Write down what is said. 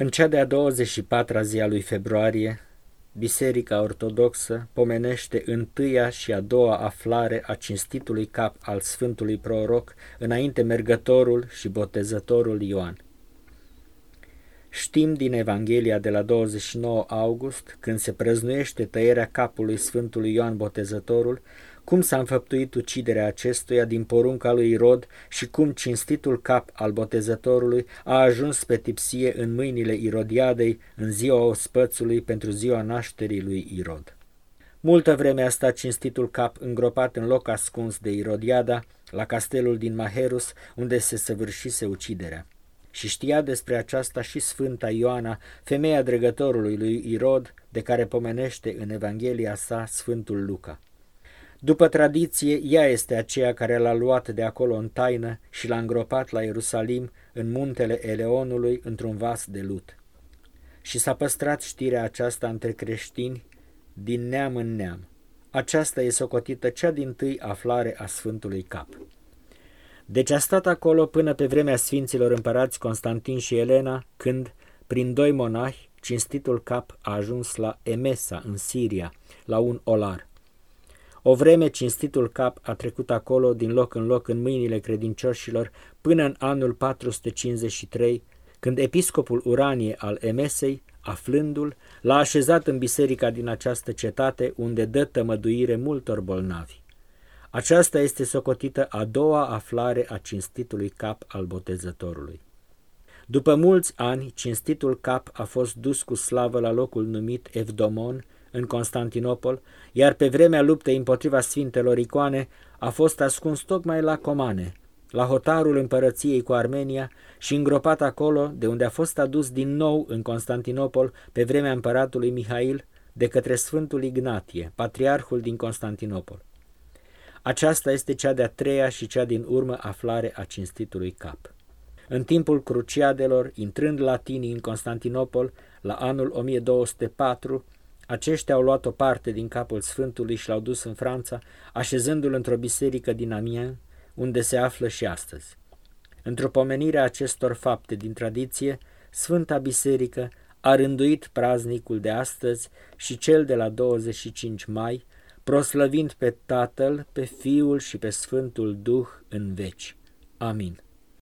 În cea de-a 24-a zi a lui februarie, Biserica Ortodoxă pomenește întâia și a doua aflare a cinstitului cap al Sfântului Proroc înainte mergătorul și botezătorul Ioan. Știm din Evanghelia de la 29 august, când se prăznuiește tăierea capului Sfântului Ioan Botezătorul, cum s-a înfăptuit uciderea acestuia din porunca lui Irod și cum cinstitul cap al botezătorului a ajuns pe tipsie în mâinile Irodiadei în ziua ospățului pentru ziua nașterii lui Irod. Multă vreme a stat cinstitul cap îngropat în loc ascuns de Irodiada, la castelul din Maherus, unde se săvârșise uciderea. Și știa despre aceasta și Sfânta Ioana, femeia dregătorului lui Irod, de care pomenește în Evanghelia sa Sfântul Luca. După tradiție, ea este aceea care l-a luat de acolo în taină și l-a îngropat la Ierusalim, în muntele Eleonului, într-un vas de lut. Și s-a păstrat știrea aceasta între creștini din neam în neam. Aceasta e socotită cea din tâi aflare a Sfântului Cap. Deci a stat acolo până pe vremea Sfinților împărați Constantin și Elena, când, prin doi monahi, cinstitul cap a ajuns la Emesa, în Siria, la un olar. O vreme cinstitul cap a trecut acolo din loc în loc în mâinile credincioșilor până în anul 453, când episcopul Uranie al Emesei, aflându-l, l-a așezat în biserica din această cetate unde dă tămăduire multor bolnavi. Aceasta este socotită a doua aflare a cinstitului cap al botezătorului. După mulți ani, cinstitul cap a fost dus cu slavă la locul numit Evdomon, în Constantinopol, iar pe vremea luptei împotriva sfintelor icoane a fost ascuns tocmai la Comane, la hotarul împărăției cu Armenia și îngropat acolo, de unde a fost adus din nou în Constantinopol pe vremea împăratului Mihail de către Sfântul Ignatie, patriarhul din Constantinopol. Aceasta este cea de-a treia și cea din urmă aflare a cinstitului cap. În timpul cruciadelor, intrând latinii în Constantinopol, la anul 1204, aceștia au luat o parte din capul Sfântului și l-au dus în Franța, așezându-l într-o biserică din Amiens, unde se află și astăzi. Într-o pomenire a acestor fapte din tradiție, Sfânta Biserică a rânduit praznicul de astăzi și cel de la 25 mai, proslăvind pe Tatăl, pe Fiul și pe Sfântul Duh în veci. Amin.